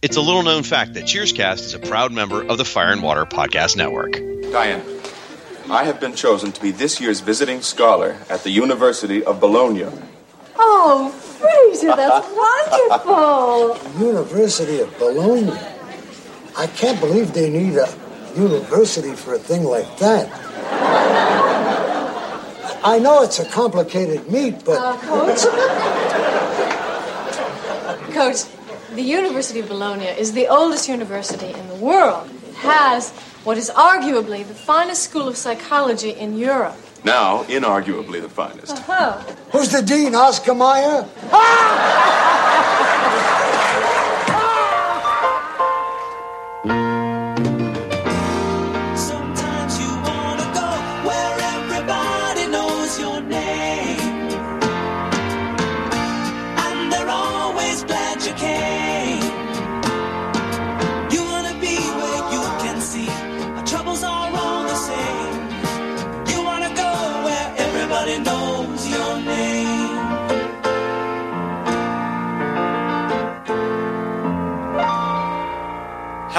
It's a little known fact that Cheerscast is a proud member of the Fire and Water Podcast Network. Diane, I have been chosen to be this year's visiting scholar at the University of Bologna. Oh, Frasier, that's wonderful. University of Bologna. I can't believe they need a university for a thing like that. I know it's a complicated meet, but. Uh, Coach? Coach, the University of Bologna is the oldest university in the world. It has what is arguably the finest school of psychology in Europe. Now, inarguably the finest. Oh. Who's the dean, Oscar Mayer? Sometimes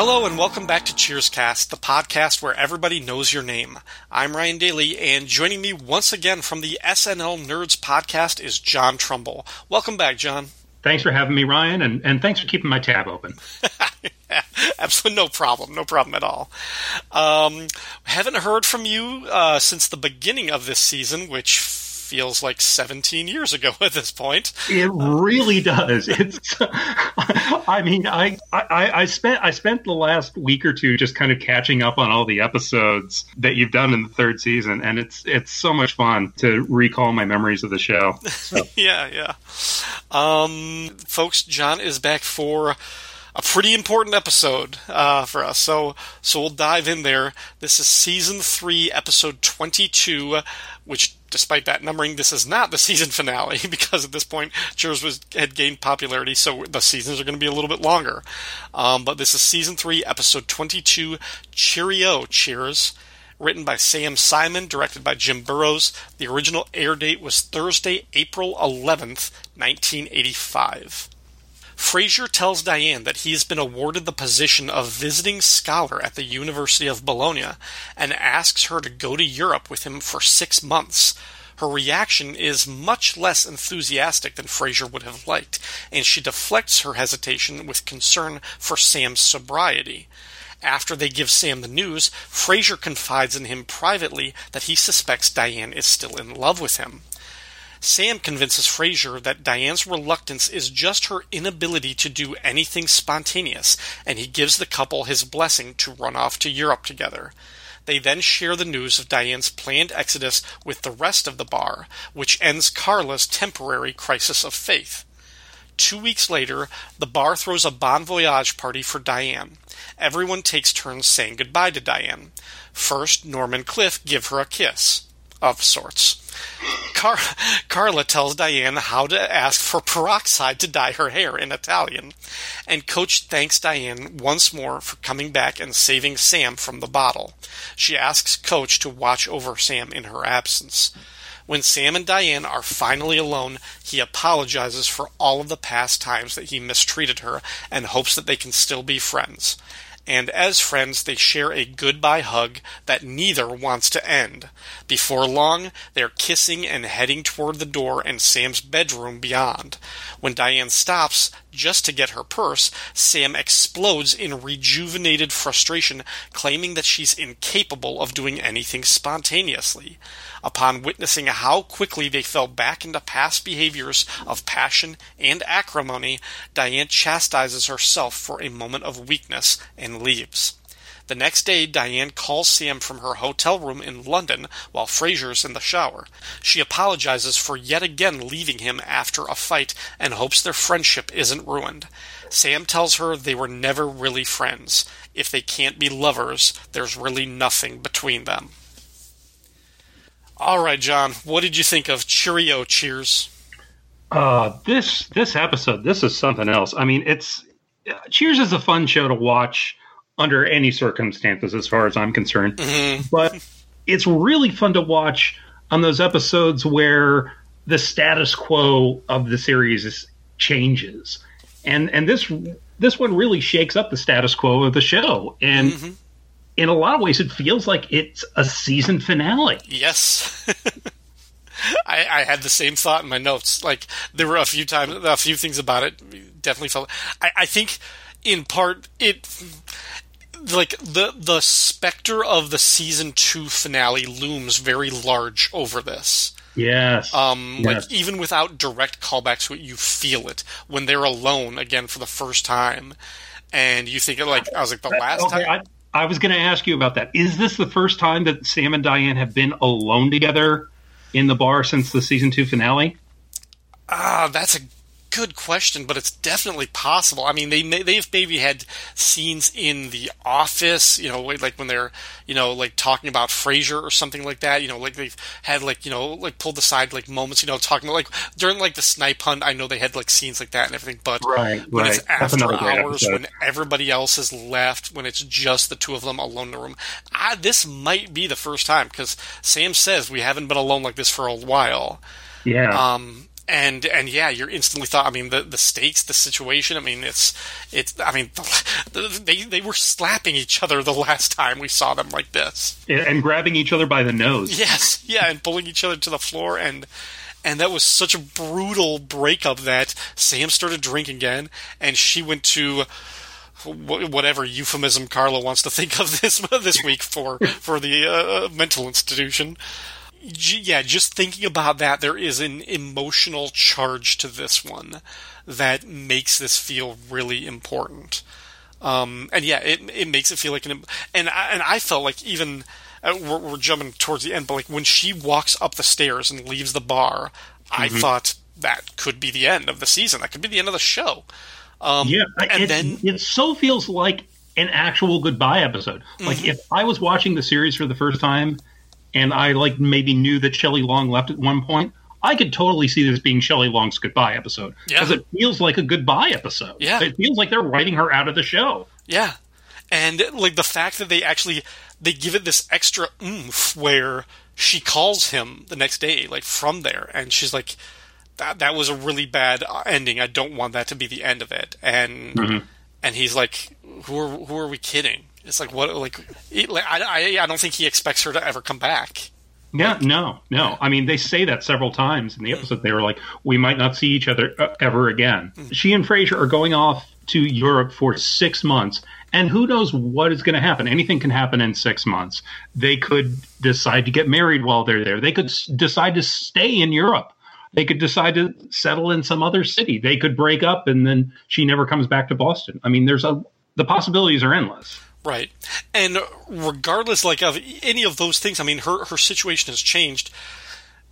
Hello and welcome back to Cheerscast, the podcast where everybody knows your name. I'm Ryan Daly, and joining me once again from the SNL Nerds podcast is John Trumbull. Welcome back, John. Thanks for having me, Ryan, and, and thanks for keeping my tab open. Absolutely no problem, no problem at all. Um, haven't heard from you uh, since the beginning of this season, which feels like 17 years ago at this point. It really does. It's. I mean, I, I I spent I spent the last week or two just kind of catching up on all the episodes that you've done in the third season, and it's it's so much fun to recall my memories of the show. So, yeah, yeah. Um, folks, John is back for a pretty important episode uh, for us. So, so we'll dive in there. This is season three, episode twenty-two, which, despite that numbering, this is not the season finale because at this point, Cheers was had gained popularity, so the seasons are going to be a little bit longer. Um, but this is season three, episode twenty-two. Cheerio, Cheers written by Sam Simon, directed by Jim Burrows. The original air date was Thursday, April 11th, 1985. Frasier tells Diane that he has been awarded the position of visiting scholar at the University of Bologna and asks her to go to Europe with him for six months. Her reaction is much less enthusiastic than Frasier would have liked, and she deflects her hesitation with concern for Sam's sobriety. After they give Sam the news, Frasier confides in him privately that he suspects Diane is still in love with him. Sam convinces Frasier that Diane's reluctance is just her inability to do anything spontaneous, and he gives the couple his blessing to run off to Europe together. They then share the news of Diane's planned exodus with the rest of the bar, which ends Carla's temporary crisis of faith. Two weeks later, the bar throws a bon voyage party for Diane. Everyone takes turns saying goodbye to Diane. First, Norm and Cliff give her a kiss. Of sorts. Car- Carla tells Diane how to ask for peroxide to dye her hair in Italian, and Coach thanks Diane once more for coming back and saving Sam from the bottle. She asks Coach to watch over Sam in her absence. When Sam and Diane are finally alone, he apologizes for all of the past times that he mistreated her and hopes that they can still be friends. And as friends, they share a goodbye hug that neither wants to end. Before long, they're kissing and heading toward the door and Sam's bedroom beyond. When Diane stops, just to get her purse, Sam explodes in rejuvenated frustration, claiming that she's incapable of doing anything spontaneously. Upon witnessing how quickly they fell back into past behaviors of passion and acrimony, Diane chastises herself for a moment of weakness and leaves. The next day, Diane calls Sam from her hotel room in London while Frasier's in the shower. She apologizes for yet again leaving him after a fight and hopes their friendship isn't ruined. Sam tells her they were never really friends. If they can't be lovers, there's really nothing between them. All right, John, what did you think of Cheerio Cheers? uh, this this episode, this is something else. I mean, it's Cheers is a fun show to watch under any circumstances, as far as I'm concerned. But it's really fun to watch on those episodes where the status quo of the series changes, and and this this one really shakes up the status quo of the show, and Mm-hmm. in a lot of ways, it feels like it's a season finale. Yes. I, I had the same thought in my notes. Like there were a few times, a few things about it definitely felt. I, I think, in part, it like the the specter of the season two finale looms very large over this. Yes, Um, Yes. like even without direct callbacks to it, you feel it when they're alone again for the first time, and you think like I was like the last Okay, time. I, I was going to ask you about that. Is this the first time that Sam and Diane have been alone together in the bar since the season two finale? Ah, that's a good question, but it's definitely possible. I mean, they may, they've maybe had scenes in the office, you know, like when they're, you know, like talking about Frasier or something like that. You know, like they've had like you know like pulled aside like moments, you know, talking about like during like the snipe hunt. I know they had like scenes like that and everything, but Right, when it's right. That's after hours, episode. when everybody else has left, when it's just the two of them alone in the room, I, this might be the first time because Sam says we haven't been alone like this for a while. Yeah. Um, and and yeah, you're instantly thought. I mean, the the stakes, the situation. I mean, it's it's. I mean, they they were slapping each other the last time we saw them like this. and, and grabbing each other by the nose. Yes, yeah, and pulling each other to the floor, and and that was such a brutal breakup that Sam started drinking again, and she went to whatever euphemism Carla wants to think of this this week for for the uh, mental institution. J- Yeah, just thinking about that, there is an emotional charge to this one that makes this feel really important. Um, and yeah, it it makes it feel like an and I, and I felt like even uh, we're, we're jumping towards the end, but like when she walks up the stairs and leaves the bar, I Mm-hmm. thought that could be the end of the season. That could be the end of the show. Um, Yeah, and it, then it so feels like an actual goodbye episode. Like Mm-hmm. if I was watching the series for the first time, and I like maybe knew that Shelley Long left at one point, I could totally see this being Shelley Long's goodbye episode Yeah. because it feels like a goodbye episode. Yeah. it feels like they're writing her out of the show. Yeah, and like the fact that they actually they give it this extra oomph where she calls him the next day, like from there, and she's like, "That that was a really bad uh, ending. I don't want that to be the end of it." And Mm-hmm. and he's like, "Who are who are we kidding?" It's like what like, it, like I, I I don't think he expects her to ever come back. Yeah, no, no. I mean, they say that several times in the episode. They were like, "We might not see each other uh, ever again." She and Frasier are going off to Europe for six months, and who knows what is going to happen? Anything can happen in six months. They could decide to get married while they're there. They could s- decide to stay in Europe. They could decide to settle in some other city. They could break up, and then she never comes back to Boston. I mean, there's a the possibilities are endless. Right. And regardless like of any of those things, I mean her her situation has changed.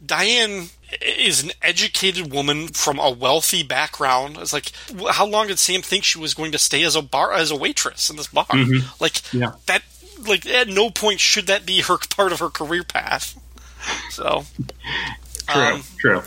Diane is an educated woman from a wealthy background. It's like how long did Sam think she was going to stay as a bar as a waitress in this bar? Like Yeah. that like at no point should that be her part of her career path. So True, Um, true.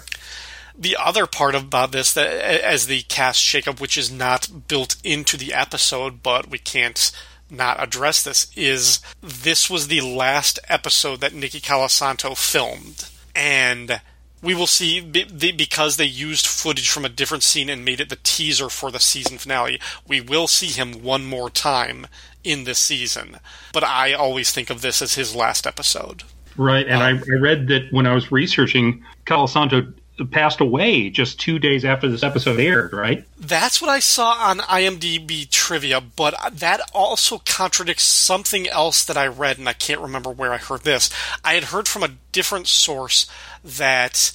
the other part about this that as the cast shakeup, which is not built into the episode, but we can't not address this, is this was the last episode that Nikki Colasanto filmed, and we will see because they used footage from a different scene and made it the teaser for the season finale. We will see him one more time in this season, but I always think of this as his last episode. Right, and uh, I, I read that when I was researching, Colasanto passed away just two days after this episode aired. Right? That's what I saw on IMDb trivia, but that also contradicts something else that I read, and I can't remember where I heard this. I had heard from a different source that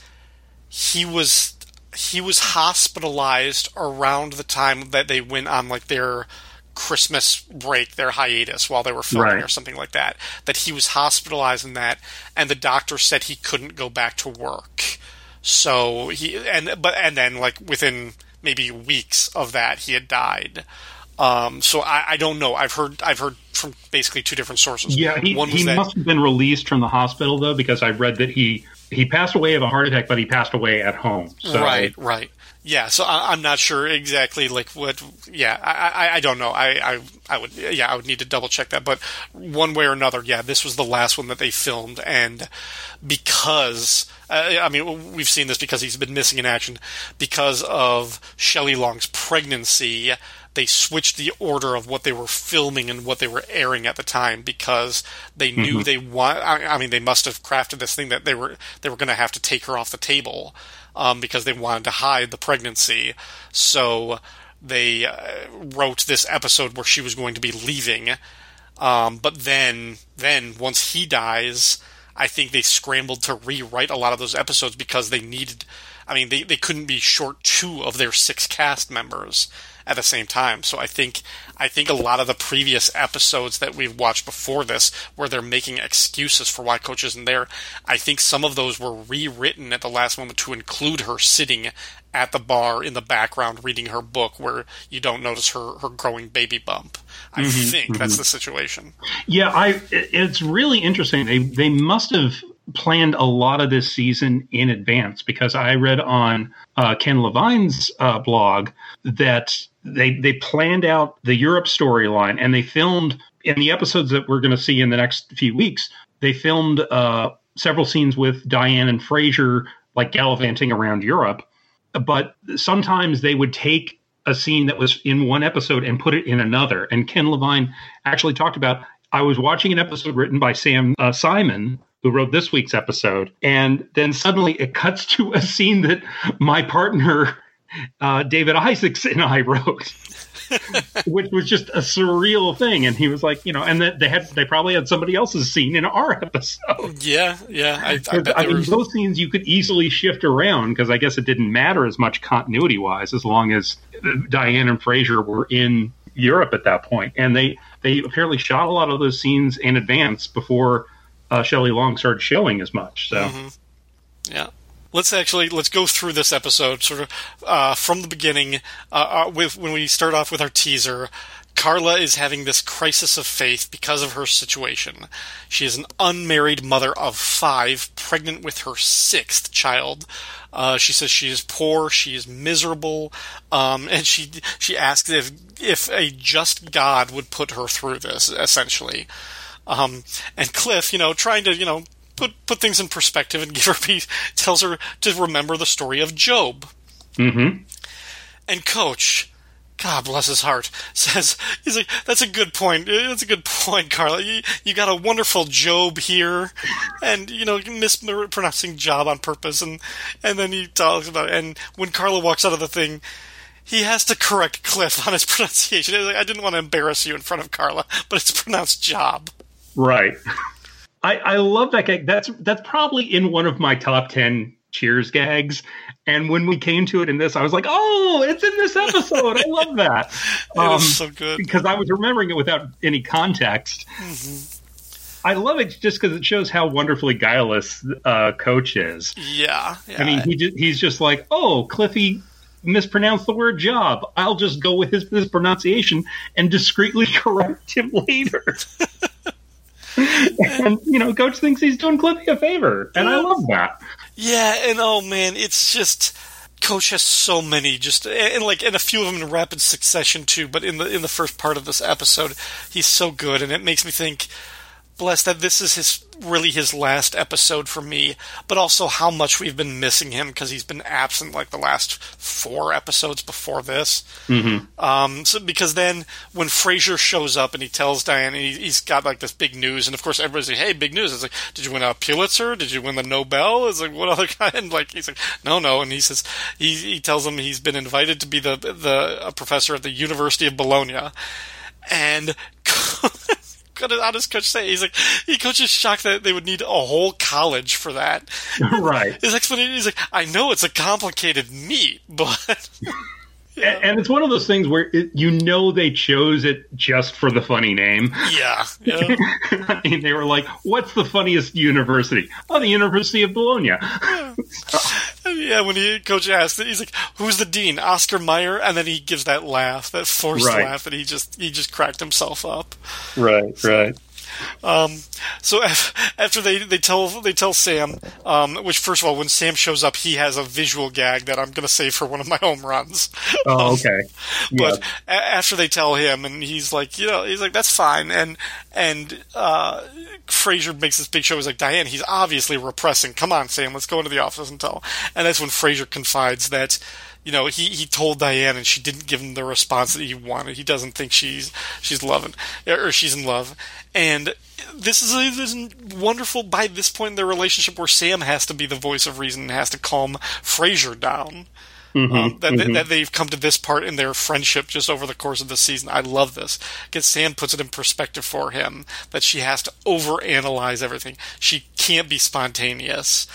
he was he was hospitalized around the time that they went on like their Christmas break, their hiatus while they were filming Right. or something like that. That he was hospitalized in that, and the doctor said he couldn't go back to work. So he and but and then like within maybe weeks of that he had died. Um, so I, I don't know. I've heard I've heard from basically two different sources. Yeah, he, one was he that must have been released from the hospital though, because I read that he he passed away of a heart attack, but he passed away at home. So, right, right. Yeah, so I, I'm not sure exactly like what. Yeah, I, I, I don't know. I, I, I would. Yeah, I would need to double check that. But one way or another, yeah, this was the last one that they filmed, and because uh, I mean we've seen this because he's been missing in action because of Shelley Long's pregnancy. they switched the order of what they were filming and what they were airing at the time because they knew they want. I, I mean, they must have crafted this thing that they were they were going to have to take her off the table um, because they wanted to hide the pregnancy. So they uh, wrote this episode where she was going to be leaving. Um, but then, then once he dies, I think they scrambled to rewrite a lot of those episodes because they needed. I mean, they, they couldn't be short two of their six cast members at the same time. So I think I think a lot of the previous episodes that we've watched before this, where they're making excuses for why Coach isn't there, I think some of those were rewritten at the last moment to include her sitting at the bar in the background reading her book, where you don't notice her her growing baby bump. I mm-hmm. think that's mm-hmm. the situation. Yeah, I. It's really interesting. They they must have planned a lot of this season in advance because I read on uh, Ken Levine's uh, blog that they they planned out the Europe storyline and they filmed in the episodes that we're going to see in the next few weeks. They filmed uh, several scenes with Diane and Frasier like gallivanting around Europe, but sometimes they would take a scene that was in one episode and put it in another. And Ken Levine actually talked about I was watching an episode written by Sam uh, Simon, who wrote this week's episode, and then suddenly it cuts to a scene that my partner uh, David Isaacs and I wrote. Which was just a surreal thing, and he was like, you know, and they had they probably had somebody else's scene in our episode. Yeah, yeah. I, I I mean, was, those scenes you could easily shift around because I guess it didn't matter as much continuity wise as long as uh, Diane and Frasier were in Europe at that point, and they they apparently shot a lot of those scenes in advance before uh, Shelley Long started showing as much. So Yeah. Let's actually let's go through this episode sort of uh, from the beginning. Uh, uh, with when we start off with our teaser, Carla is having this crisis of faith because of her situation. She is an unmarried mother of five, pregnant with her sixth child. Uh, she says she is poor, she is miserable, um, and she she asks if if a just God would put her through this. Essentially, um, and Cliff, you know, trying to, you know, put put things in perspective and give her peace, tells her to remember the story of Job. Mhm. And Coach, God bless his heart, says he's like, "That's a good point. That's a good point, Carla. You, you got a wonderful Job here, and you know, mispronouncing Job on purpose." And and then he talks about, and when Carla walks out of the thing. He has to correct Cliff on his pronunciation. Like, I didn't want to embarrass you in front of Carla, but it's pronounced job. Right, I I love that gag. That's that's probably in one of my top ten Cheers gags. And when we came to it in this, I was like, "Oh, it's in this episode! I love that." It Um, was so good. because I was remembering it without any context. I love it just because it shows how wonderfully guileless uh, Coach is. Yeah, yeah. I mean, he he's just like, oh, Cliffy mispronounced the word job. I'll just go with his mispronunciation and discreetly correct him later. and you know, Coach thinks he's doing Cliffy a favor, and I love that. Yeah, and oh man, it's just Coach has so many just and, and like and a few of them in rapid succession too. But in the in the first part of this episode, he's so good, and it makes me think, bless that this is his really his last episode for me. But also how much we've been missing him because he's been absent like the last four episodes before this. Um, so because then when Frasier shows up and he tells Diane he, he's got like this big news, and of course everybody's like, "Hey, big news!" It's like, "Did you win a Pulitzer? Did you win the Nobel?" It's like, "What other kind?" Like he's like, "No, no," and he says he he tells him he's been invited to be the the a professor at the University of Bologna, and. It honest coach say he's like he coach is shocked that they would need a whole college for that. right. His explanation is like, I know it's a complicated meat, but A- And it's one of those things where it, you know they chose it just for the funny name. yeah, yeah. I mean, they were like, "What's the funniest university?" Oh, the University of Bologna. Yeah, when he coach asked, he's like, "Who's the dean?" Oscar Mayer, and then he gives that laugh, that forced Right. laugh and he just he just cracked himself up. right, right. So af- after they, they tell they tell Sam, um, which first of all, when Sam shows up, he has a visual gag that I'm going to save for one of my home runs. Oh, okay. But a- after they tell him, and he's like, you know, he's like, that's fine. And and uh, Frasier makes this big show. He's like, Diane, he's obviously repressing. Come on, Sam, let's go into the office and tell. And that's when Frasier confides that you know, he, he told Diane and she didn't give him the response that he wanted. He doesn't think she's she's loving or she's in love. And this is a this is wonderful by this point in their relationship where Sam has to be the voice of reason and has to calm Frasier down. Um, that, that they've come to this part in their friendship just over the course of the season. I love this because Sam puts it in perspective for him that she has to overanalyze everything. She can't be spontaneous.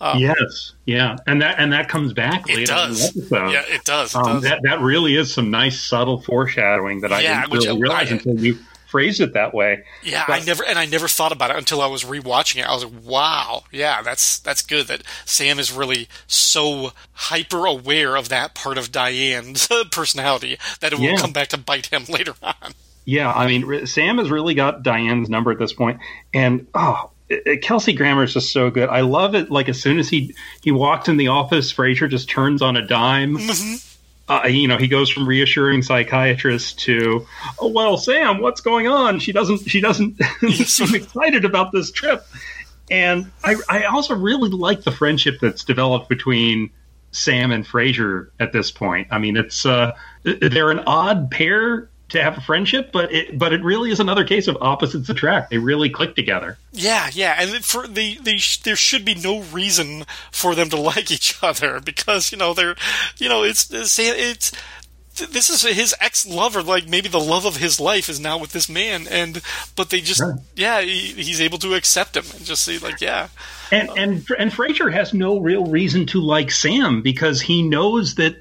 Yes, yeah, and that and that comes back It later does. in the episode. Yeah, it does. It Um, does. that that really is some nice subtle foreshadowing that I didn't really I- realize I- until you phrased it that way. Yeah, I never and I never thought about it until I was rewatching it. I was like, "Wow, yeah, that's that's good." That Sam is really so hyper aware of that part of Diane's personality that it will Yeah. come back to bite him later on. Yeah, I mean, Sam has really got Diane's number at this point, and oh, Kelsey Grammer is just so good. I love it. Like as soon as he he walks in the office, Frasier just turns on a dime. Uh, you know, he goes from reassuring psychiatrist to, "Oh well, Sam, what's going on?" She doesn't. She doesn't seem excited about this trip. And I, I also really like the friendship that's developed between Sam and Frasier at this point. I mean, it's uh, they're an odd pair to have a friendship, but it but it really is another case of opposites attract. They really click together. Yeah, yeah, and for the, the there should be no reason for them to like each other because you know they're you know it's it's, it's this is his ex lover like maybe the love of his life is now with this man and but they just Right. yeah he, he's able to accept him and just see like yeah And and and Frasier has no real reason to like Sam because he knows that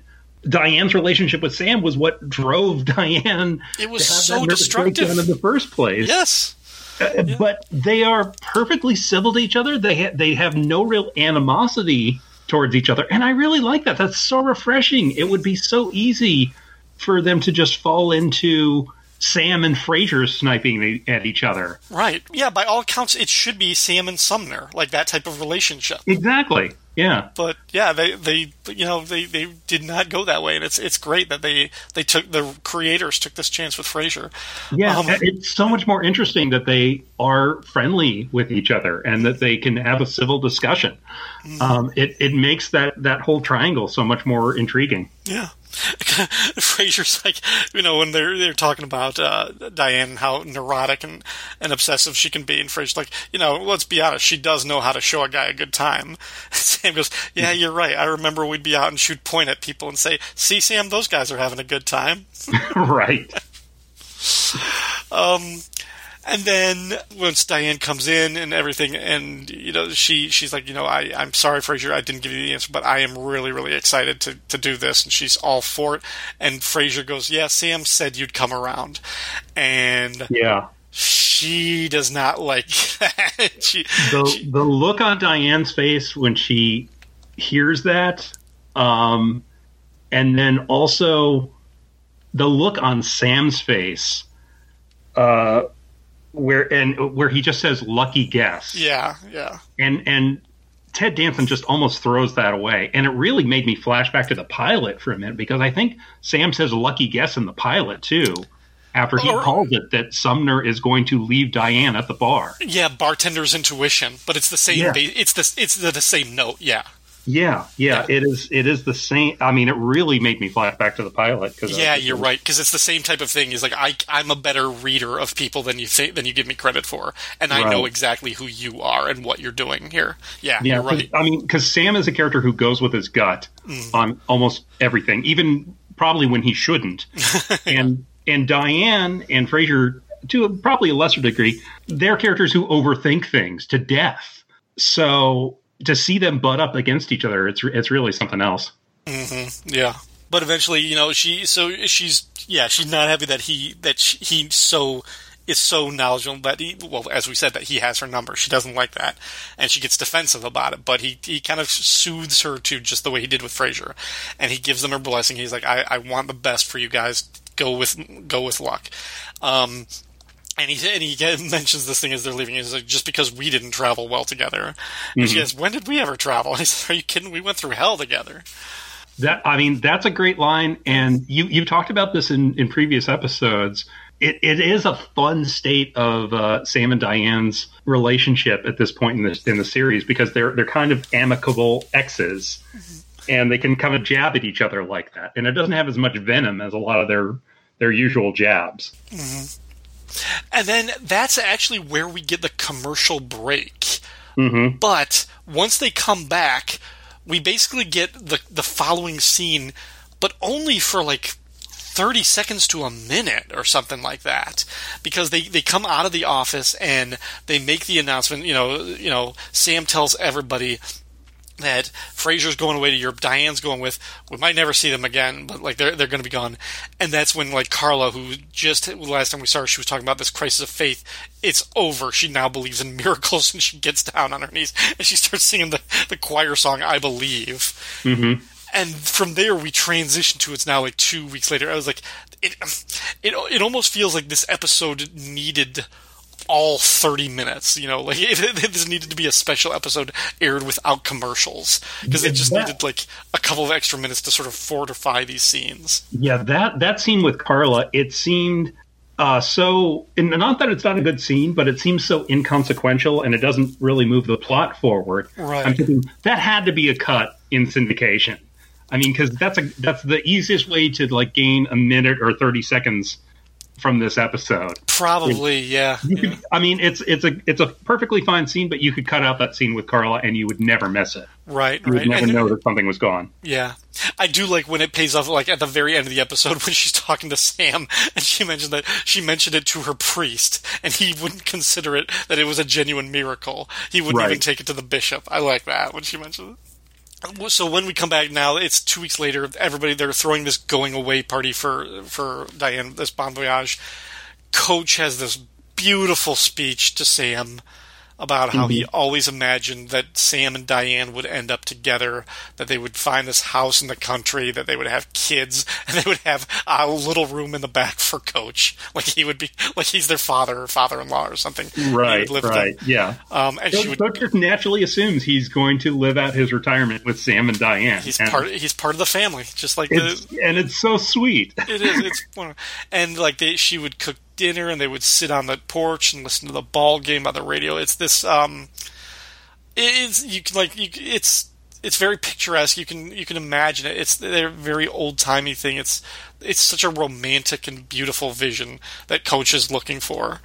Diane's relationship with Sam was what drove Diane. It was so destructive. in the first place. yes Uh, But they are perfectly civil to each other. They ha- they have no real animosity towards each other, and I really like that. That's so refreshing. It would be so easy for them to just fall into Sam and Frasier sniping at each other. right yeah by all accounts it should be Sam and Sumner like that type of relationship Exactly. Yeah. but yeah, they they you know they, they did not go that way, and it's it's great that they they took the creators took this chance with Frasier. Yeah, Um, it's so much more interesting that they are friendly with each other and that they can have a civil discussion. Mm-hmm. Um, it it makes that that whole triangle so much more intriguing. Yeah, Frasier's like you know when they're they're talking about uh, Diane and how neurotic and, and obsessive she can be, and Frasier's like you know let's be honest, she does know how to show a guy a good time. Sam goes, yeah, you're right. I remember we'd be out and she'd point at people and say, see Sam, those guys are having a good time. right. And then once Diane comes in and everything, and you know she she's like, you know, I I'm sorry, Frasier, I didn't give you the answer, but I am really really excited to to do this, and she's all for it. And Frasier goes, yeah, Sam said you'd come around, and Yeah. she does not like that. she, The the look on Diane's face when she hears that, um, and then also the look on Sam's face, uh, where and where he just says "lucky guess." yeah, yeah, and and Ted Danson just almost throws that away, and it really made me flash back to the pilot for a minute because I think Sam says "lucky guess" in the pilot too, after he Or- calls it that Sumner is going to leave Diane at the bar. yeah. Bartender's intuition, but it's the same. Yeah. It's the it's the, the same note. Yeah. Yeah, yeah, it is. It is the same. I mean, it really made me flash back to the pilot because Yeah, you're right because it's the same type of thing. Is like I, I'm a better reader of people than you think than you give me credit for, and I know exactly who you are and what you're doing here. Yeah, Yeah, you're 'cause- right. I mean, because Sam is a character who goes with his gut Mm. on almost everything, even probably when he shouldn't. and and Diane and Frasier, to a, probably a lesser degree, they're characters who overthink things to death. So to see them butt up against each other, it's it's really something else. Yeah, but eventually, you know, she so she's yeah she's not happy that he that she, he so is so knowledgeable that he well as we said that he has her number. She doesn't like that, and she gets defensive about it. But he he kind of soothes her to just the way he did with Frasier, and he gives them her blessing. He's like, I, I want the best for you guys. Go with go with luck. Um, and he and he mentions this thing as they're leaving. He's like, just because we didn't travel well together. And she mm-hmm. goes, when did we ever travel? He says, are you kidding? We went through hell together. That I mean, that's a great line, and you you've talked about this in in previous episodes. It it is a fun state of uh, Sam and Diane's relationship at this point in the in the series because they're they're kind of amicable exes, mm-hmm. and they can kind of jab at each other like that, and it doesn't have as much venom as a lot of their their usual jabs. Mm-hmm. And then that's actually where we get the commercial break. Mm-hmm. But once they come back, we basically get the the following scene, but only for like 30 seconds to a minute or something like that because they, they come out of the office and they make the announcement you know you know Sam tells everybody that Frasier's going away to Europe, Diane's going with. We might never see them again, but like they're they're going to be gone. And that's when like Carla, who just last time we saw her, she was talking about this crisis of faith. It's over. She now believes in miracles, and she gets down on her knees and she starts singing the the choir song "I Believe." Mm-hmm. And from there, we transition to it's now like two weeks later. I was like, it it it almost feels like this episode needed all 30 minutes. You know, like it, it, this needed to be a special episode aired without commercials because it just That- needed like a couple of extra minutes to sort of fortify these scenes. Yeah, that that scene with Carla, it seemed uh, so. And not that it's not a good scene, but it seems so inconsequential, and it doesn't really move the plot forward. Right. I'm thinking that had to be a cut in syndication. I mean, because that's a that's the easiest way to like gain a minute or thirty seconds from this episode. Probably, yeah. You yeah. could, I mean, it's it's a it's a perfectly fine scene, but you could cut out that scene with Carla, and you would never miss it. Right, You would right. never And- know that something was gone. Yeah. I do like when it pays off, like at the very end of the episode when she's talking to Sam and she mentioned that she mentioned it to her priest and he wouldn't consider it that it was a genuine miracle. He wouldn't Right. even take it to the bishop. I like that when she mentioned it. So when we come back now, it's two weeks later. Everybody they're throwing this going away party for for Diane, this bon voyage. Coach has this beautiful speech to Sam about how he always imagined that Sam and Diane would end up together, that they would find this house in the country, that they would have kids, and they would have a little room in the back for Coach, like he would be, like he's their father or father-in-law or something. Right, live right, them. yeah. Um, and she would. so it just naturally assumes he's going to live out his retirement with Sam and Diane. He's and part. He's part of the family, just like It's, the. and it's so sweet. It is. It's and like they, she would cook dinner, and they would sit on the porch and listen to the ball game on the radio. It's this. Um, it's you can like you. It's it's very picturesque. You can you can imagine it. It's they're very old timey thing. It's it's such a romantic and beautiful vision that Coach is looking for.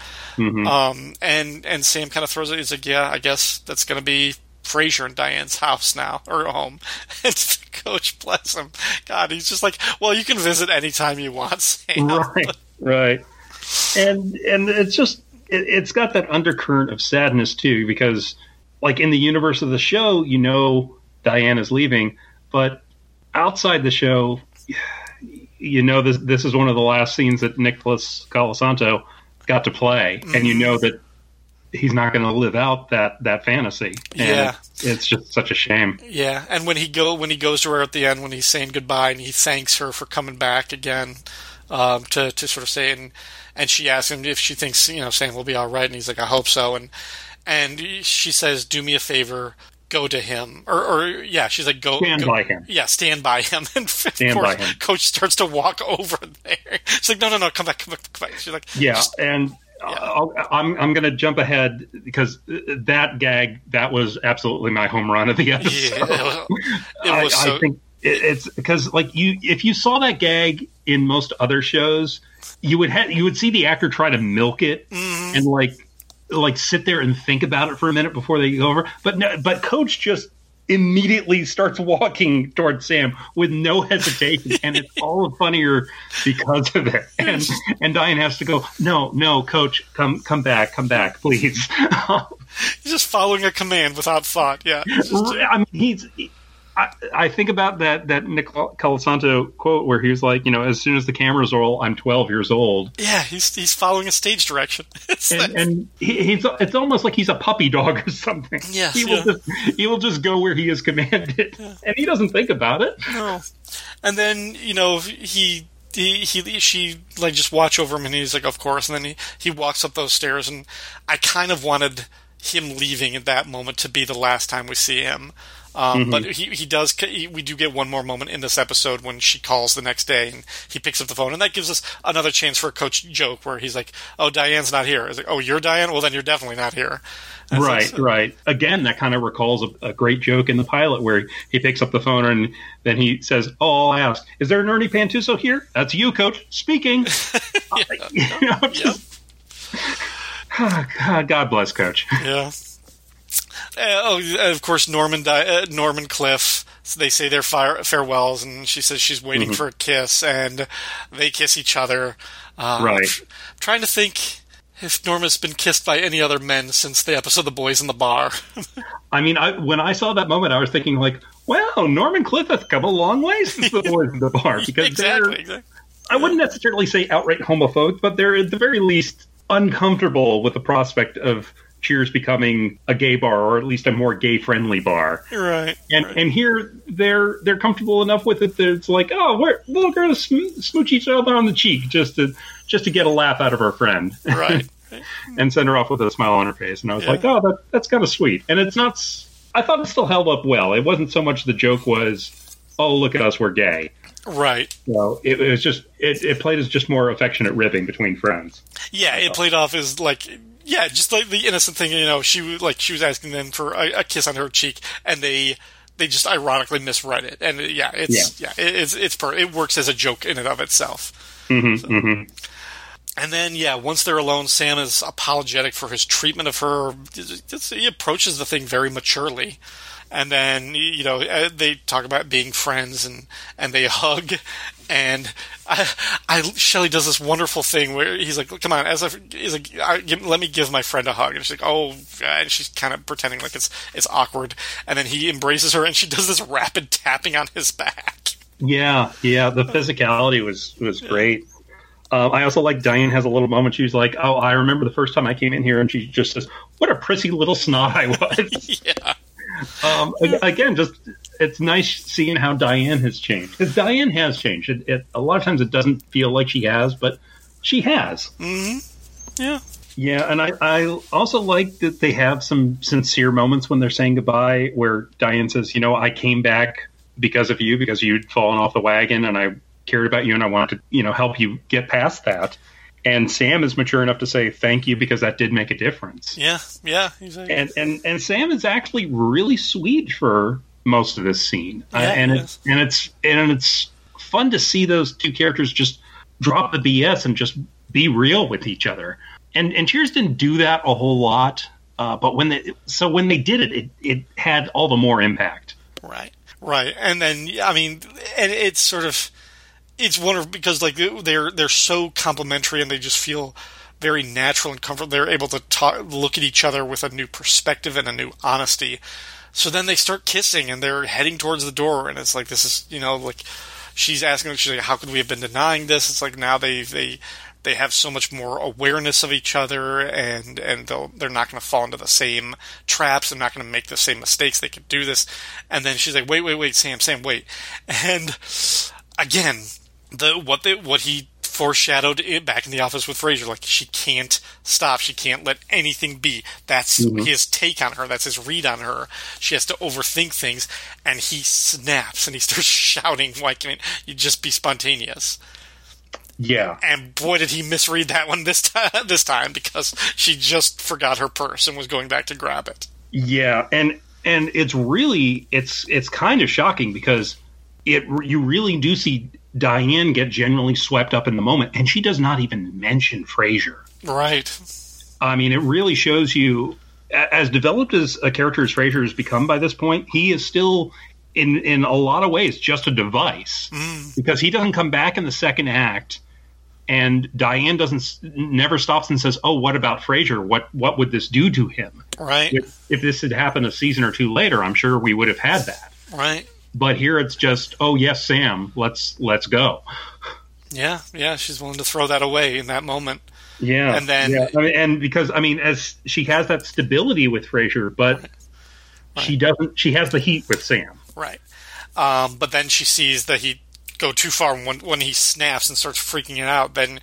Um, and and Sam kind of throws it. He's like, yeah, I guess that's gonna be Frasier and Diane's house now or home. And Coach, bless him, God, he's just like, well, you can visit anytime you want, Sam. right, right. And and it's just it, it's got that undercurrent of sadness too, because like in the universe of the show, you know Diane's leaving, but outside the show, you know this this is one of the last scenes that Nicholas Colasanto got to play, and you know that he's not going to live out that that fantasy. And Yeah. it's, it's just such a shame. Yeah, and when he go when he goes to her at the end when he's saying goodbye and he thanks her for coming back again um, to to sort of say and and she asks him if she thinks you know Sam will be all right and he's like I hope so and and she says do me a favor go to him or or yeah she's like go Stand go- by him. yeah stand by him and of Stand course, by him. coach starts to walk over there she's like no no no come back come back, come back. she's like Yeah, just- and I'll, I'm I'm going to jump ahead because that gag that was absolutely my home run of the episode. yeah, it I, was I so think it, it's because like you if you saw that gag in most other shows, you would ha- you would see the actor try to milk it Mm-hmm. and like like sit there and think about it for a minute before they go over. But no, but Coach just immediately starts walking towards Sam with no hesitation, and it's all the funnier because of it. And and Diane has to go, no, no, Coach, come come back, come back, please. he's just following a command without thought yeah just- I mean, he's. I, I think about that that Nick Colasanto quote where he was like, you know, as soon as the cameras roll, I'm 12 years old, Yeah, he's he's following a stage direction. And, and he, he's it's almost like he's a puppy dog or something. Yes, he will yeah. just he will just go where he is commanded, and he doesn't think about it. no. And then you know he. He, he she like just watch over him and he's like of course and then he, he walks up those stairs and I kind of wanted him leaving at that moment to be the last time we see him. Um, Mm-hmm. But he he does. He, we do get one more moment in this episode when she calls the next day and he picks up the phone, and that gives us another chance for a coach joke where he's like, "Oh, Diane's not here." It's like, "Oh, you're Diane? Well, then you're definitely not here." And Right, so- right. Again, that kind of recalls a, a great joke in the pilot where he picks up the phone and then he says, "Oh, I'll ask, is there an Ernie Pantuso here? That's you, Coach, speaking." you know, just- God, God bless Coach. Yeah. Uh, oh, of course, Norman, di- uh, Norm and Cliff. So they say their fire- farewells, and she says she's waiting Mm-hmm. for a kiss, and they kiss each other. Uh, Right. tr- trying to think if Norma's been kissed by any other men since the episode "The Boys in the Bar." I mean, I, when I saw that moment, I was thinking like, "Wow, Norm and Cliff has come a long way since the boys in the bar." Because exactly. I wouldn't necessarily say outright homophobes, but they're at the very least uncomfortable with the prospect of Cheers becoming a gay bar, or at least a more gay-friendly bar. Right. And right. and here they're they're comfortable enough with it that it's like, oh, we're we're going to sm- smooch each other on the cheek just to just to get a laugh out of our friend, right. and send her off with a smile on her face. And I was Yeah. like, oh, that that's kind of sweet. And it's not. I thought it still held up well. It wasn't so much the joke was, oh, look at us, we're gay. Right. So it, it was just it, it played as just more affectionate ribbing between friends. Yeah, it played off as like yeah, just like the innocent thing. You know, she was like she was asking them for a, a kiss on her cheek, and they they just ironically misread it. And uh, yeah, it's yeah, it, it's it's per- it works as a joke in and of itself. hmm And then yeah, once they're alone, Sam is apologetic for his treatment of her. He approaches the thing very maturely. And then you know uh, they talk about being friends and, and they hug, and I, I Shelley does this wonderful thing where he's like, "Come on," as a he's like, I, give, "Let me give my friend a hug," and she's like, "Oh," and she's kind of pretending like it's it's awkward, and then he embraces her, and she does this rapid tapping on his back. Yeah, yeah. The physicality was was great. Um, I also like Diane has a little moment. She's like, "Oh, I remember the first time I came in here," and she just says, "What a prissy little snot I was." yeah, um, again, just it's nice seeing how Diane has changed because Diane has changed. It, it, a lot of times it doesn't feel like she has, but she has. yeah, Yeah, and I, I also like that they have some sincere moments when they're saying goodbye, where Diane says, "You know, I came back because of you, because you'd fallen off the wagon, and I cared about you, and I wanted to, you know, help you get past that." And Sam is mature enough to say, "Thank you, because that did make a difference." yeah, yeah. Like, And and and Sam is actually really sweet for most of this scene, Uh, and he it's and it's and it's fun to see those two characters just drop the BS and just be real with each other. And and Cheers didn't do that a whole lot, uh, but when they so when they did it, it it had all the more impact. Right, right, and then I mean, and it's sort of it's wonderful because like they're they're so complementary and they just feel very natural and comfortable. They're able to talk, look at each other with a new perspective and a new honesty. So then they start kissing and they're heading towards the door, and it's like this is you know like she's asking she's like how could we have been denying this? It's like now they they they have so much more awareness of each other and and they'll they're not going to fall into the same traps they're not going to make the same mistakes they could do this and then she's like wait wait wait sam sam wait and again the what the what he foreshadowed it back in the office with Frasier like she can't stop she can't let anything be. That's mm-hmm. his take on her that's his read on her. She has to overthink things and he snaps and he starts shouting why can't you just be spontaneous. Yeah, and boy, did he misread that one this time, this time because she just forgot her purse and was going back to grab it. yeah, and and it's really it's it's kind of shocking because it you really do see Diane get genuinely swept up in the moment, and she does not even mention Frasier. Right. I mean, it really shows you, as developed as a character as Frasier has become by this point, he is still, in in a lot of ways, just a device mm. because he doesn't come back in the second act, and Diane doesn't never stops and says, "Oh, what about Frasier? What what would this do to him?" Right. If, if this had happened a season or two later, I'm sure we would have had that. Right. But here it's just, "Oh yes, Sam, let's let's go." Yeah. Yeah. She's willing to throw that away in that moment. Yeah, And then- yeah. I mean, and because I mean, as she has that stability with Frasier, but she doesn't. She has the heat with Sam. Right. Um, but then she sees that he go too far. When when he snaps and starts freaking it out, then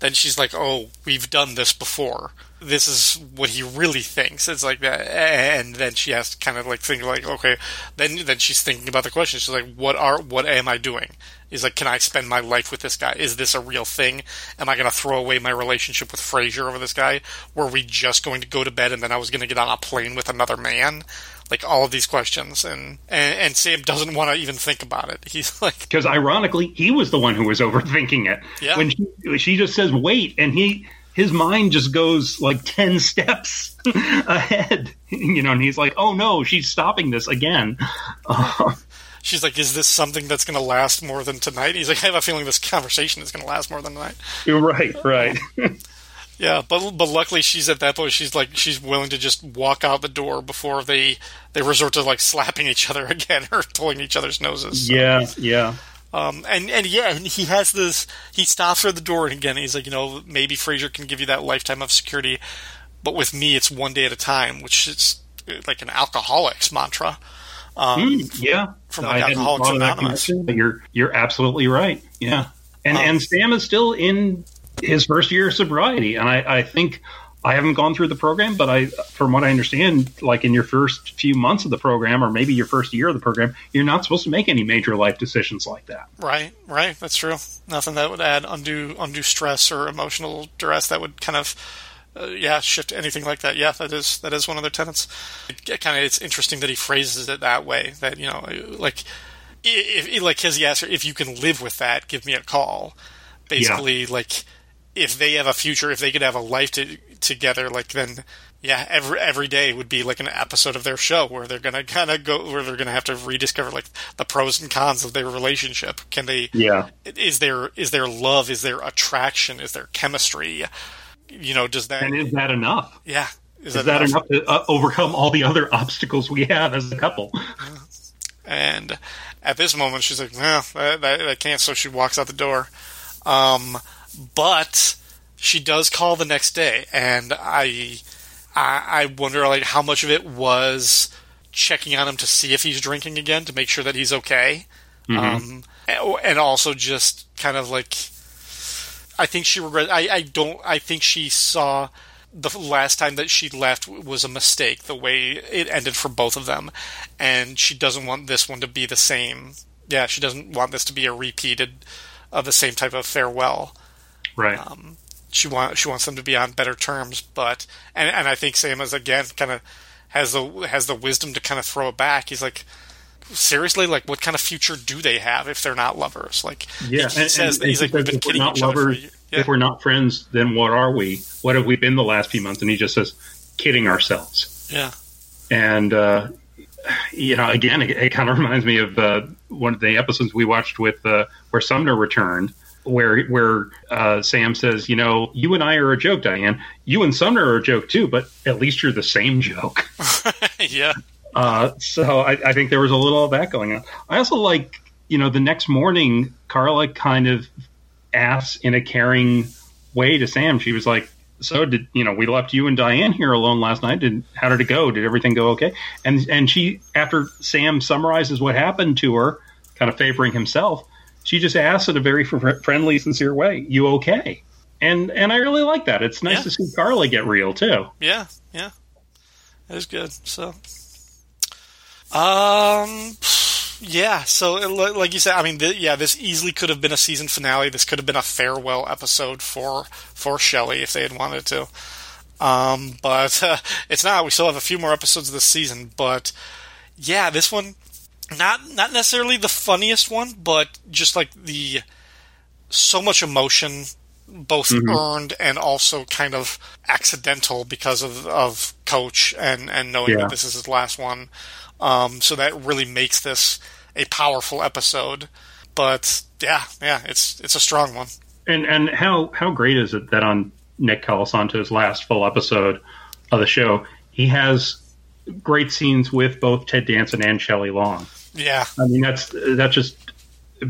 then she's like, "Oh, we've done this before. This is what he really thinks." It's like that, and then she has to kind of like think like, "Okay." Then then she's thinking about the question. She's like, "What are what am I doing?" He's like, "Can I spend my life with this guy? Is this a real thing? Am I going to throw away my relationship with Frasier over this guy? Were we just going to go to bed and then I was going to get on a plane with another man?" Like all of these questions, and and, and Sam doesn't want to even think about it. He's like, because ironically, he was the one who was overthinking it. Yeah. When she, she just says wait, and he his mind just goes like ten steps ahead, you know, and he's like, oh no, she's stopping this again. Uh, she's like, "Is this something that's going to last more than tonight?" He's like, "I have a feeling this conversation is going to last more than tonight." you're right, right. Yeah, but but luckily she's at that point. She's like she's willing to just walk out the door before they they resort to like slapping each other again or pulling each other's noses. So, yeah, yeah. Um, and and yeah, and he has this. He stops at the door again. He's like, you know, maybe Frasier can give you that lifetime of security, but with me, it's one day at a time, which is like an alcoholic's mantra. Um, Mm, yeah, from, like, Alcoholics thought of that Anonymous. but you're you're absolutely right. Yeah, and Um, and Sam is still in his first year of sobriety, and I, I think I haven't gone through the program, but I, from what I understand, like in your first few months of the program, or maybe your first year of the program, you're not supposed to make any major life decisions like that. Right, right. That's true. Nothing that would add undue undue stress or emotional duress that would kind of uh, yeah shift anything like that. Yeah, that is that is one of their tenets. It, kind of it's interesting that he phrases it that way. That you know, like if, if like his yes, if you can live with that, give me a call. Basically, like if they have a future, if they could have a life to, together, like then yeah, every every day would be like an episode of their show where they're gonna kind of go where they're gonna have to rediscover like the pros and cons of their relationship. Can they? Yeah. Is there is there love? Is there attraction? Is there chemistry? You know, does that? And is that enough? yeah. Is that enough to uh, overcome all the other obstacles we have as a couple? And at this moment, she's like, "No, that, that, that can't." So she walks out the door. Um, but she does call the next day, and I, I, I wonder like how much of it was checking on him to see if he's drinking again to make sure that he's okay, um, and and also just kind of like, I think she regret. I, I don't. I think she saw the last time that she left was a mistake. The way it ended for both of them, and she doesn't want this one to be the same. Yeah, she doesn't want this to be a repeated of the same type of farewell Right. Um, she want she wants them to be on better terms. But and and I think Sam is again kind of has the has the wisdom to kind of throw it back. He's like, seriously, like what kind of future do they have if they're not lovers? Like yeah. he, he says that he's like we've been if we're kidding not each other for lovers. Yeah. if we're not friends, then what are we? What have we been the last few months? And he just says, kidding ourselves. yeah, and uh, you know, again, it, it kind of reminds me of uh, one of the episodes we watched with uh, where Sumner returned, where where uh, Sam says, "You know, you and I are a joke, Diane. You and Sumner are a joke too, but at least you're the same joke." yeah, Uh, so I, I think there was a little of that going on. I also like, you know, the next morning, Carla kind of asks in a caring way to Sam. She was like, "So did you know we left you and Diane here alone last night? Did how did it go? Did everything go okay?" And and she after Sam summarizes what happened to her, kind of favoring himself, she just asks in a very fr- friendly, sincere way, "You okay?" And and I really like that. It's nice Yeah. to see Carla get real too. yeah, yeah. That is good. So, um, yeah. So, it- like you said, I mean, th- yeah, this easily could have been a season finale. This could have been a farewell episode for for Shelley if they had wanted to. Um, but uh, it's not. We still have a few more episodes of this season. But yeah, this one, not not necessarily the funniest one, but just like the so much emotion, both earned and also kind of accidental because of of Coach and and knowing Yeah. that this is his last one. Um, so that really makes this a powerful episode. But yeah, yeah, it's it's a strong one. And and how how great is it that on Nick Colasanto's last full episode of the show, he has great scenes with both Ted Danson and Shelley Long. Yeah, I mean, that's that's just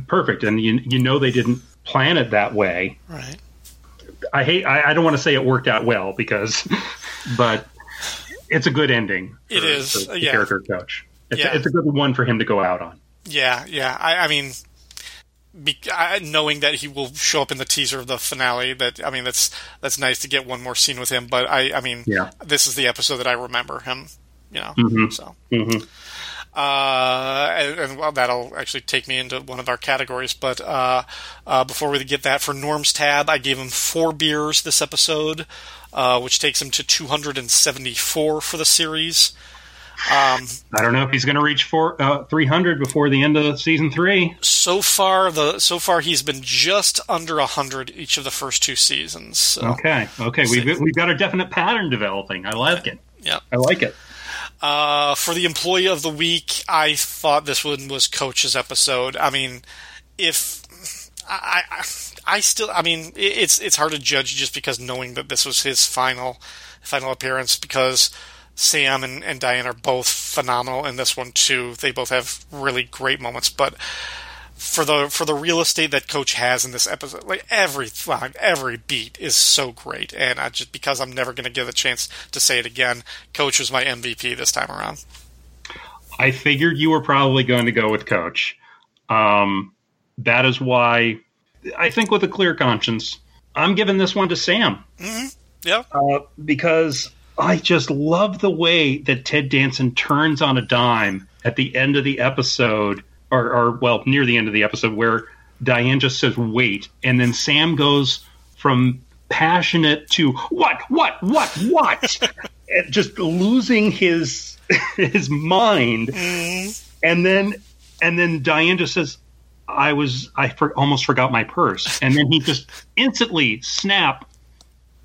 perfect, and you you know they didn't plan it that way. right. I hate I, I don't want to say it worked out well because, but it's a good ending. For, It is, the yeah. character coach. It's, Yeah. it's a good one for him to go out on. Yeah, yeah. I, I mean, be, I, knowing that he will show up in the teaser of the finale. That I mean, that's that's nice to get one more scene with him. But I, I mean, Yeah. this is the episode that I remember him. You know, Mhm. so. Mhm. Uh, and, and well, that'll actually take me into one of our categories. But uh, uh, before we get that, for Norm's tab, I gave him four beers this episode, uh, which takes him to 274 for the series. Um, I don't know if he's going to reach four, uh, 300 before the end of season three. so far, the so far he's been just under 100 each of the first two seasons. So, Okay, okay, we've we've got a definite pattern developing. I like it. yeah. I like it. Uh, for the employee of the week, I thought this one was Coach's episode. I mean, if I, I, I still, I mean, it's it's hard to judge just because knowing that this was his final final appearance because Sam and, and Diane are both phenomenal in this one too. They both have really great moments, but for the for the real estate that Coach has in this episode, like every line, every beat is so great, and I just because I'm never going to give a chance to say it again, Coach was my MVP this time around. I figured you were probably going to go with Coach. Um, that is why I think with a clear conscience, I'm giving this one to Sam Mm-hmm. Yeah, uh, because I just love the way that Ted Danson turns on a dime at the end of the episode, or, or well, near the end of the episode, where Diane just says "wait," and then Sam goes from passionate to "what, what, what, what," and just losing his his mind, mm-hmm. and then and then Diane just says. I was I for, almost forgot my purse, and then he just instantly snap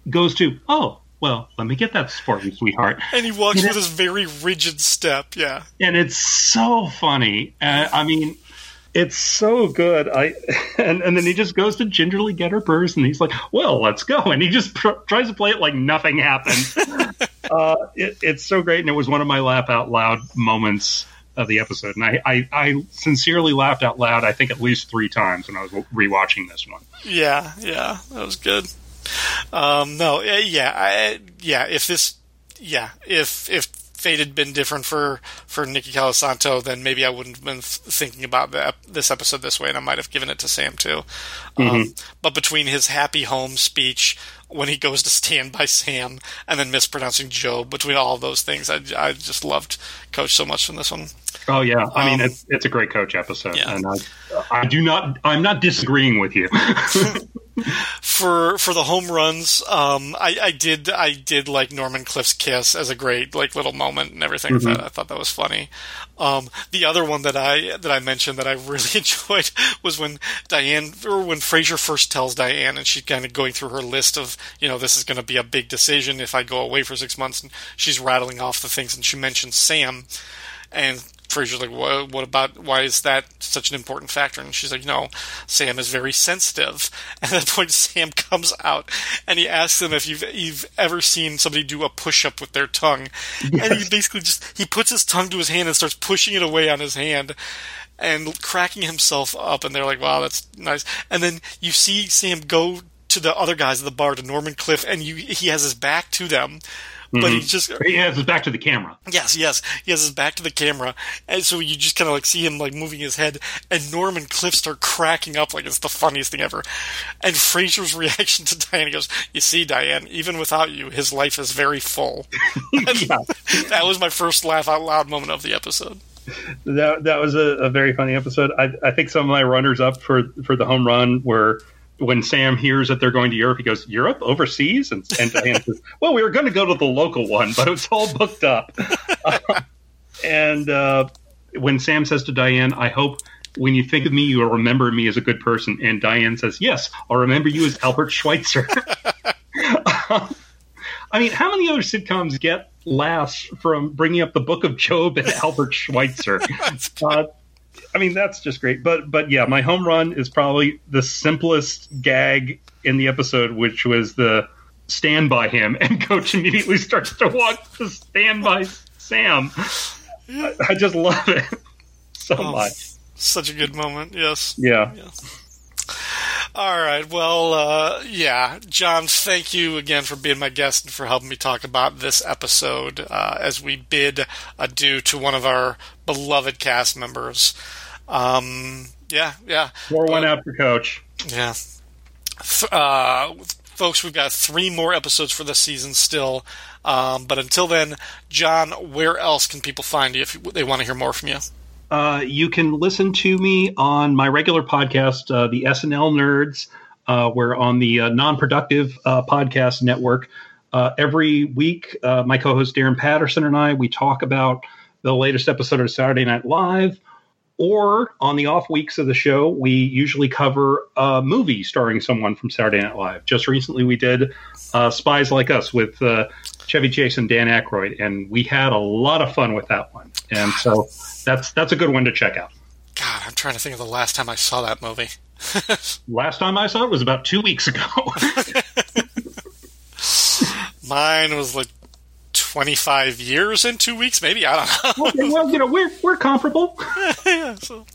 goes to oh well let me get that for you sweetheart and he walks know- with his very rigid step. Yeah, and it's so funny uh, i mean it's so good i and, and then he just goes to gingerly get her purse and he's like well let's go and he just pr- tries to play it like nothing happened uh, it, it's so great and it was one of my laugh out loud moments of the episode and I, I, I sincerely laughed out loud i think at least three times when i was rewatching this one yeah, yeah. That was good. Um, no, yeah, yeah, I, yeah. If this, yeah, if if fate had been different for for Nikki Colasanto, then maybe I wouldn't have been thinking about the, this episode this way, and I might have given it to Sam too. Um, but between his happy home speech when he goes to stand by Sam and then mispronouncing Joe, between all those things, I, I just loved Coach so much from this one. Oh yeah, I mean Um, it's it's a great coach episode, yeah. and I I do not I'm not disagreeing with you. for for the home runs, um, I, I did I did like Norm and Cliff's kiss as a great like little moment and everything. Mm-hmm. That I thought that was funny. Um, the other one that I that I mentioned that I really enjoyed was when Diane or when Frasier first tells Diane and she's kind of going through her list of you know this is going to be a big decision if I go away for six months and she's rattling off the things and she mentions Sam and Frasier's like, what, what about, why is that such an important factor? And she's like, no, Sam is very sensitive. And at that point, Sam comes out and he asks them if you've, you've ever seen somebody do a push up with their tongue. And he basically just, he puts his tongue to his hand and starts pushing it away on his hand and cracking himself up. And they're like, wow, that's nice. And then you see Sam go to the other guys at the bar, to Norm and Cliff, and you, he has his back to them. But mm-hmm. he's just he has his back to the camera. Yes, yes. He has his back to the camera, and so you just kind of like see him like moving his head, and Norm and Cliff start cracking up like it's the funniest thing ever. And Frasier's reaction to Diane he goes, "You see, Diane, even without you, his life is very full." yeah, that was my first laugh out loud moment of the episode. that that was a, a very funny episode. I, I think some of my runners up for for the home run were when Sam hears that they're going to Europe. He goes, "Europe, overseas," and, and Diane says, "Well, we were going to go to the local one, but it's all booked up." and uh, when Sam says to Diane, "I hope." When you think of me, you will remember me as a good person. And Diane says, "Yes, I'll remember you as Albert Schweitzer." I mean, how many other sitcoms get laughs from bringing up the Book of Job and Albert Schweitzer? uh, I mean, that's just great. But but yeah, my home run is probably the simplest gag in the episode, which was the stand by him, and Coach immediately starts to walk to stand by Sam. I, I just love it so Oh, much. Such a good moment. Yes. Yeah. All right. Well, uh, yeah, John, thank you again for being my guest and for helping me talk about this episode uh, as we bid adieu to one of our beloved cast members. Um, Yeah, yeah. Four one after coach. Yeah. Th- Uh, folks, we've got three more episodes for this season still. Um, but until then, John, where else can people find you if they want to hear more from you? Uh, you can listen to me on my regular podcast, uh, the SNL Nerds. Uh, we're on the uh, non-productive uh, podcast network. Uh, every week, my co-host Darren Patterson and I we talk about the latest episode of Saturday Night Live. Or on the off weeks of the show, we usually cover a movie starring someone from Saturday Night Live. Just recently, we did Spies Like Us with Chevy Chase and Dan Aykroyd, and we had a lot of fun with that one. And so that's that's a good one to check out. God, I'm trying to think of the last time I saw that movie. Last time I saw it was about two weeks ago. Mine was like 25 years in two weeks, maybe. I don't know. okay, well, you know, we're we're comparable. yeah, so.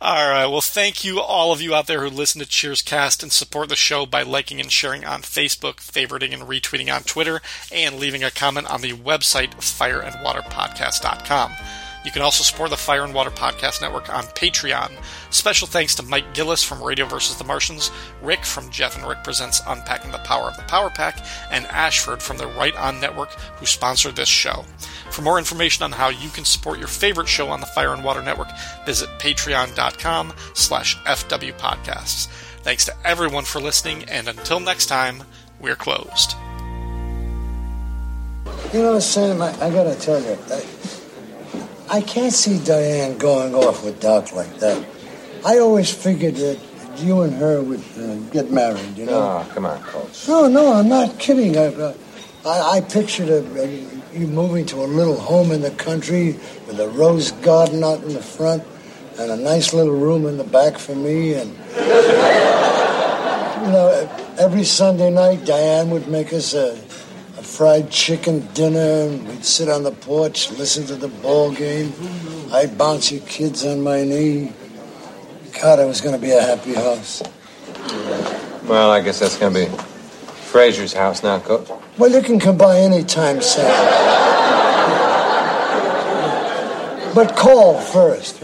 All right. Well, thank you, all of you out there who listen to Cheers Cast and support the show by liking and sharing on Facebook, favoriting and retweeting on Twitter, and leaving a comment on the website fireandwaterpodcast.com. You can also support the Fire and Water Podcast Network on Patreon. Special thanks to Mike Gillis from Radio vs. the Martians, Rick from Jeff and Rick Presents Unpacking the Power of the Power Pack, and Ashford from the Right On Network, who sponsored this show. For more information on how you can support your favorite show on the Fire and Water Network, visit patreon.com slash fwpodcasts. Thanks to everyone for listening, and until next time, we're closed. You know, Sam, I, I gotta tell you, I, I can't see Diane going off with Doc like that. I always figured that you and her would uh, get married, you know? Oh, come on, Coach. No, no, I'm not kidding. I, uh, I, I pictured a, a, you moving to a little home in the country with a rose garden out in the front and a nice little room in the back for me. And, you know, every Sunday night, Diane would make us a, a fried chicken dinner, and we'd sit on the porch, listen to the ball game. I'd bounce your kids on my knee. God, it was going to be a happy house. Well, I guess that's going to be Frasier's house now, Coach. Well, you can come by anytime, Sam. But call first.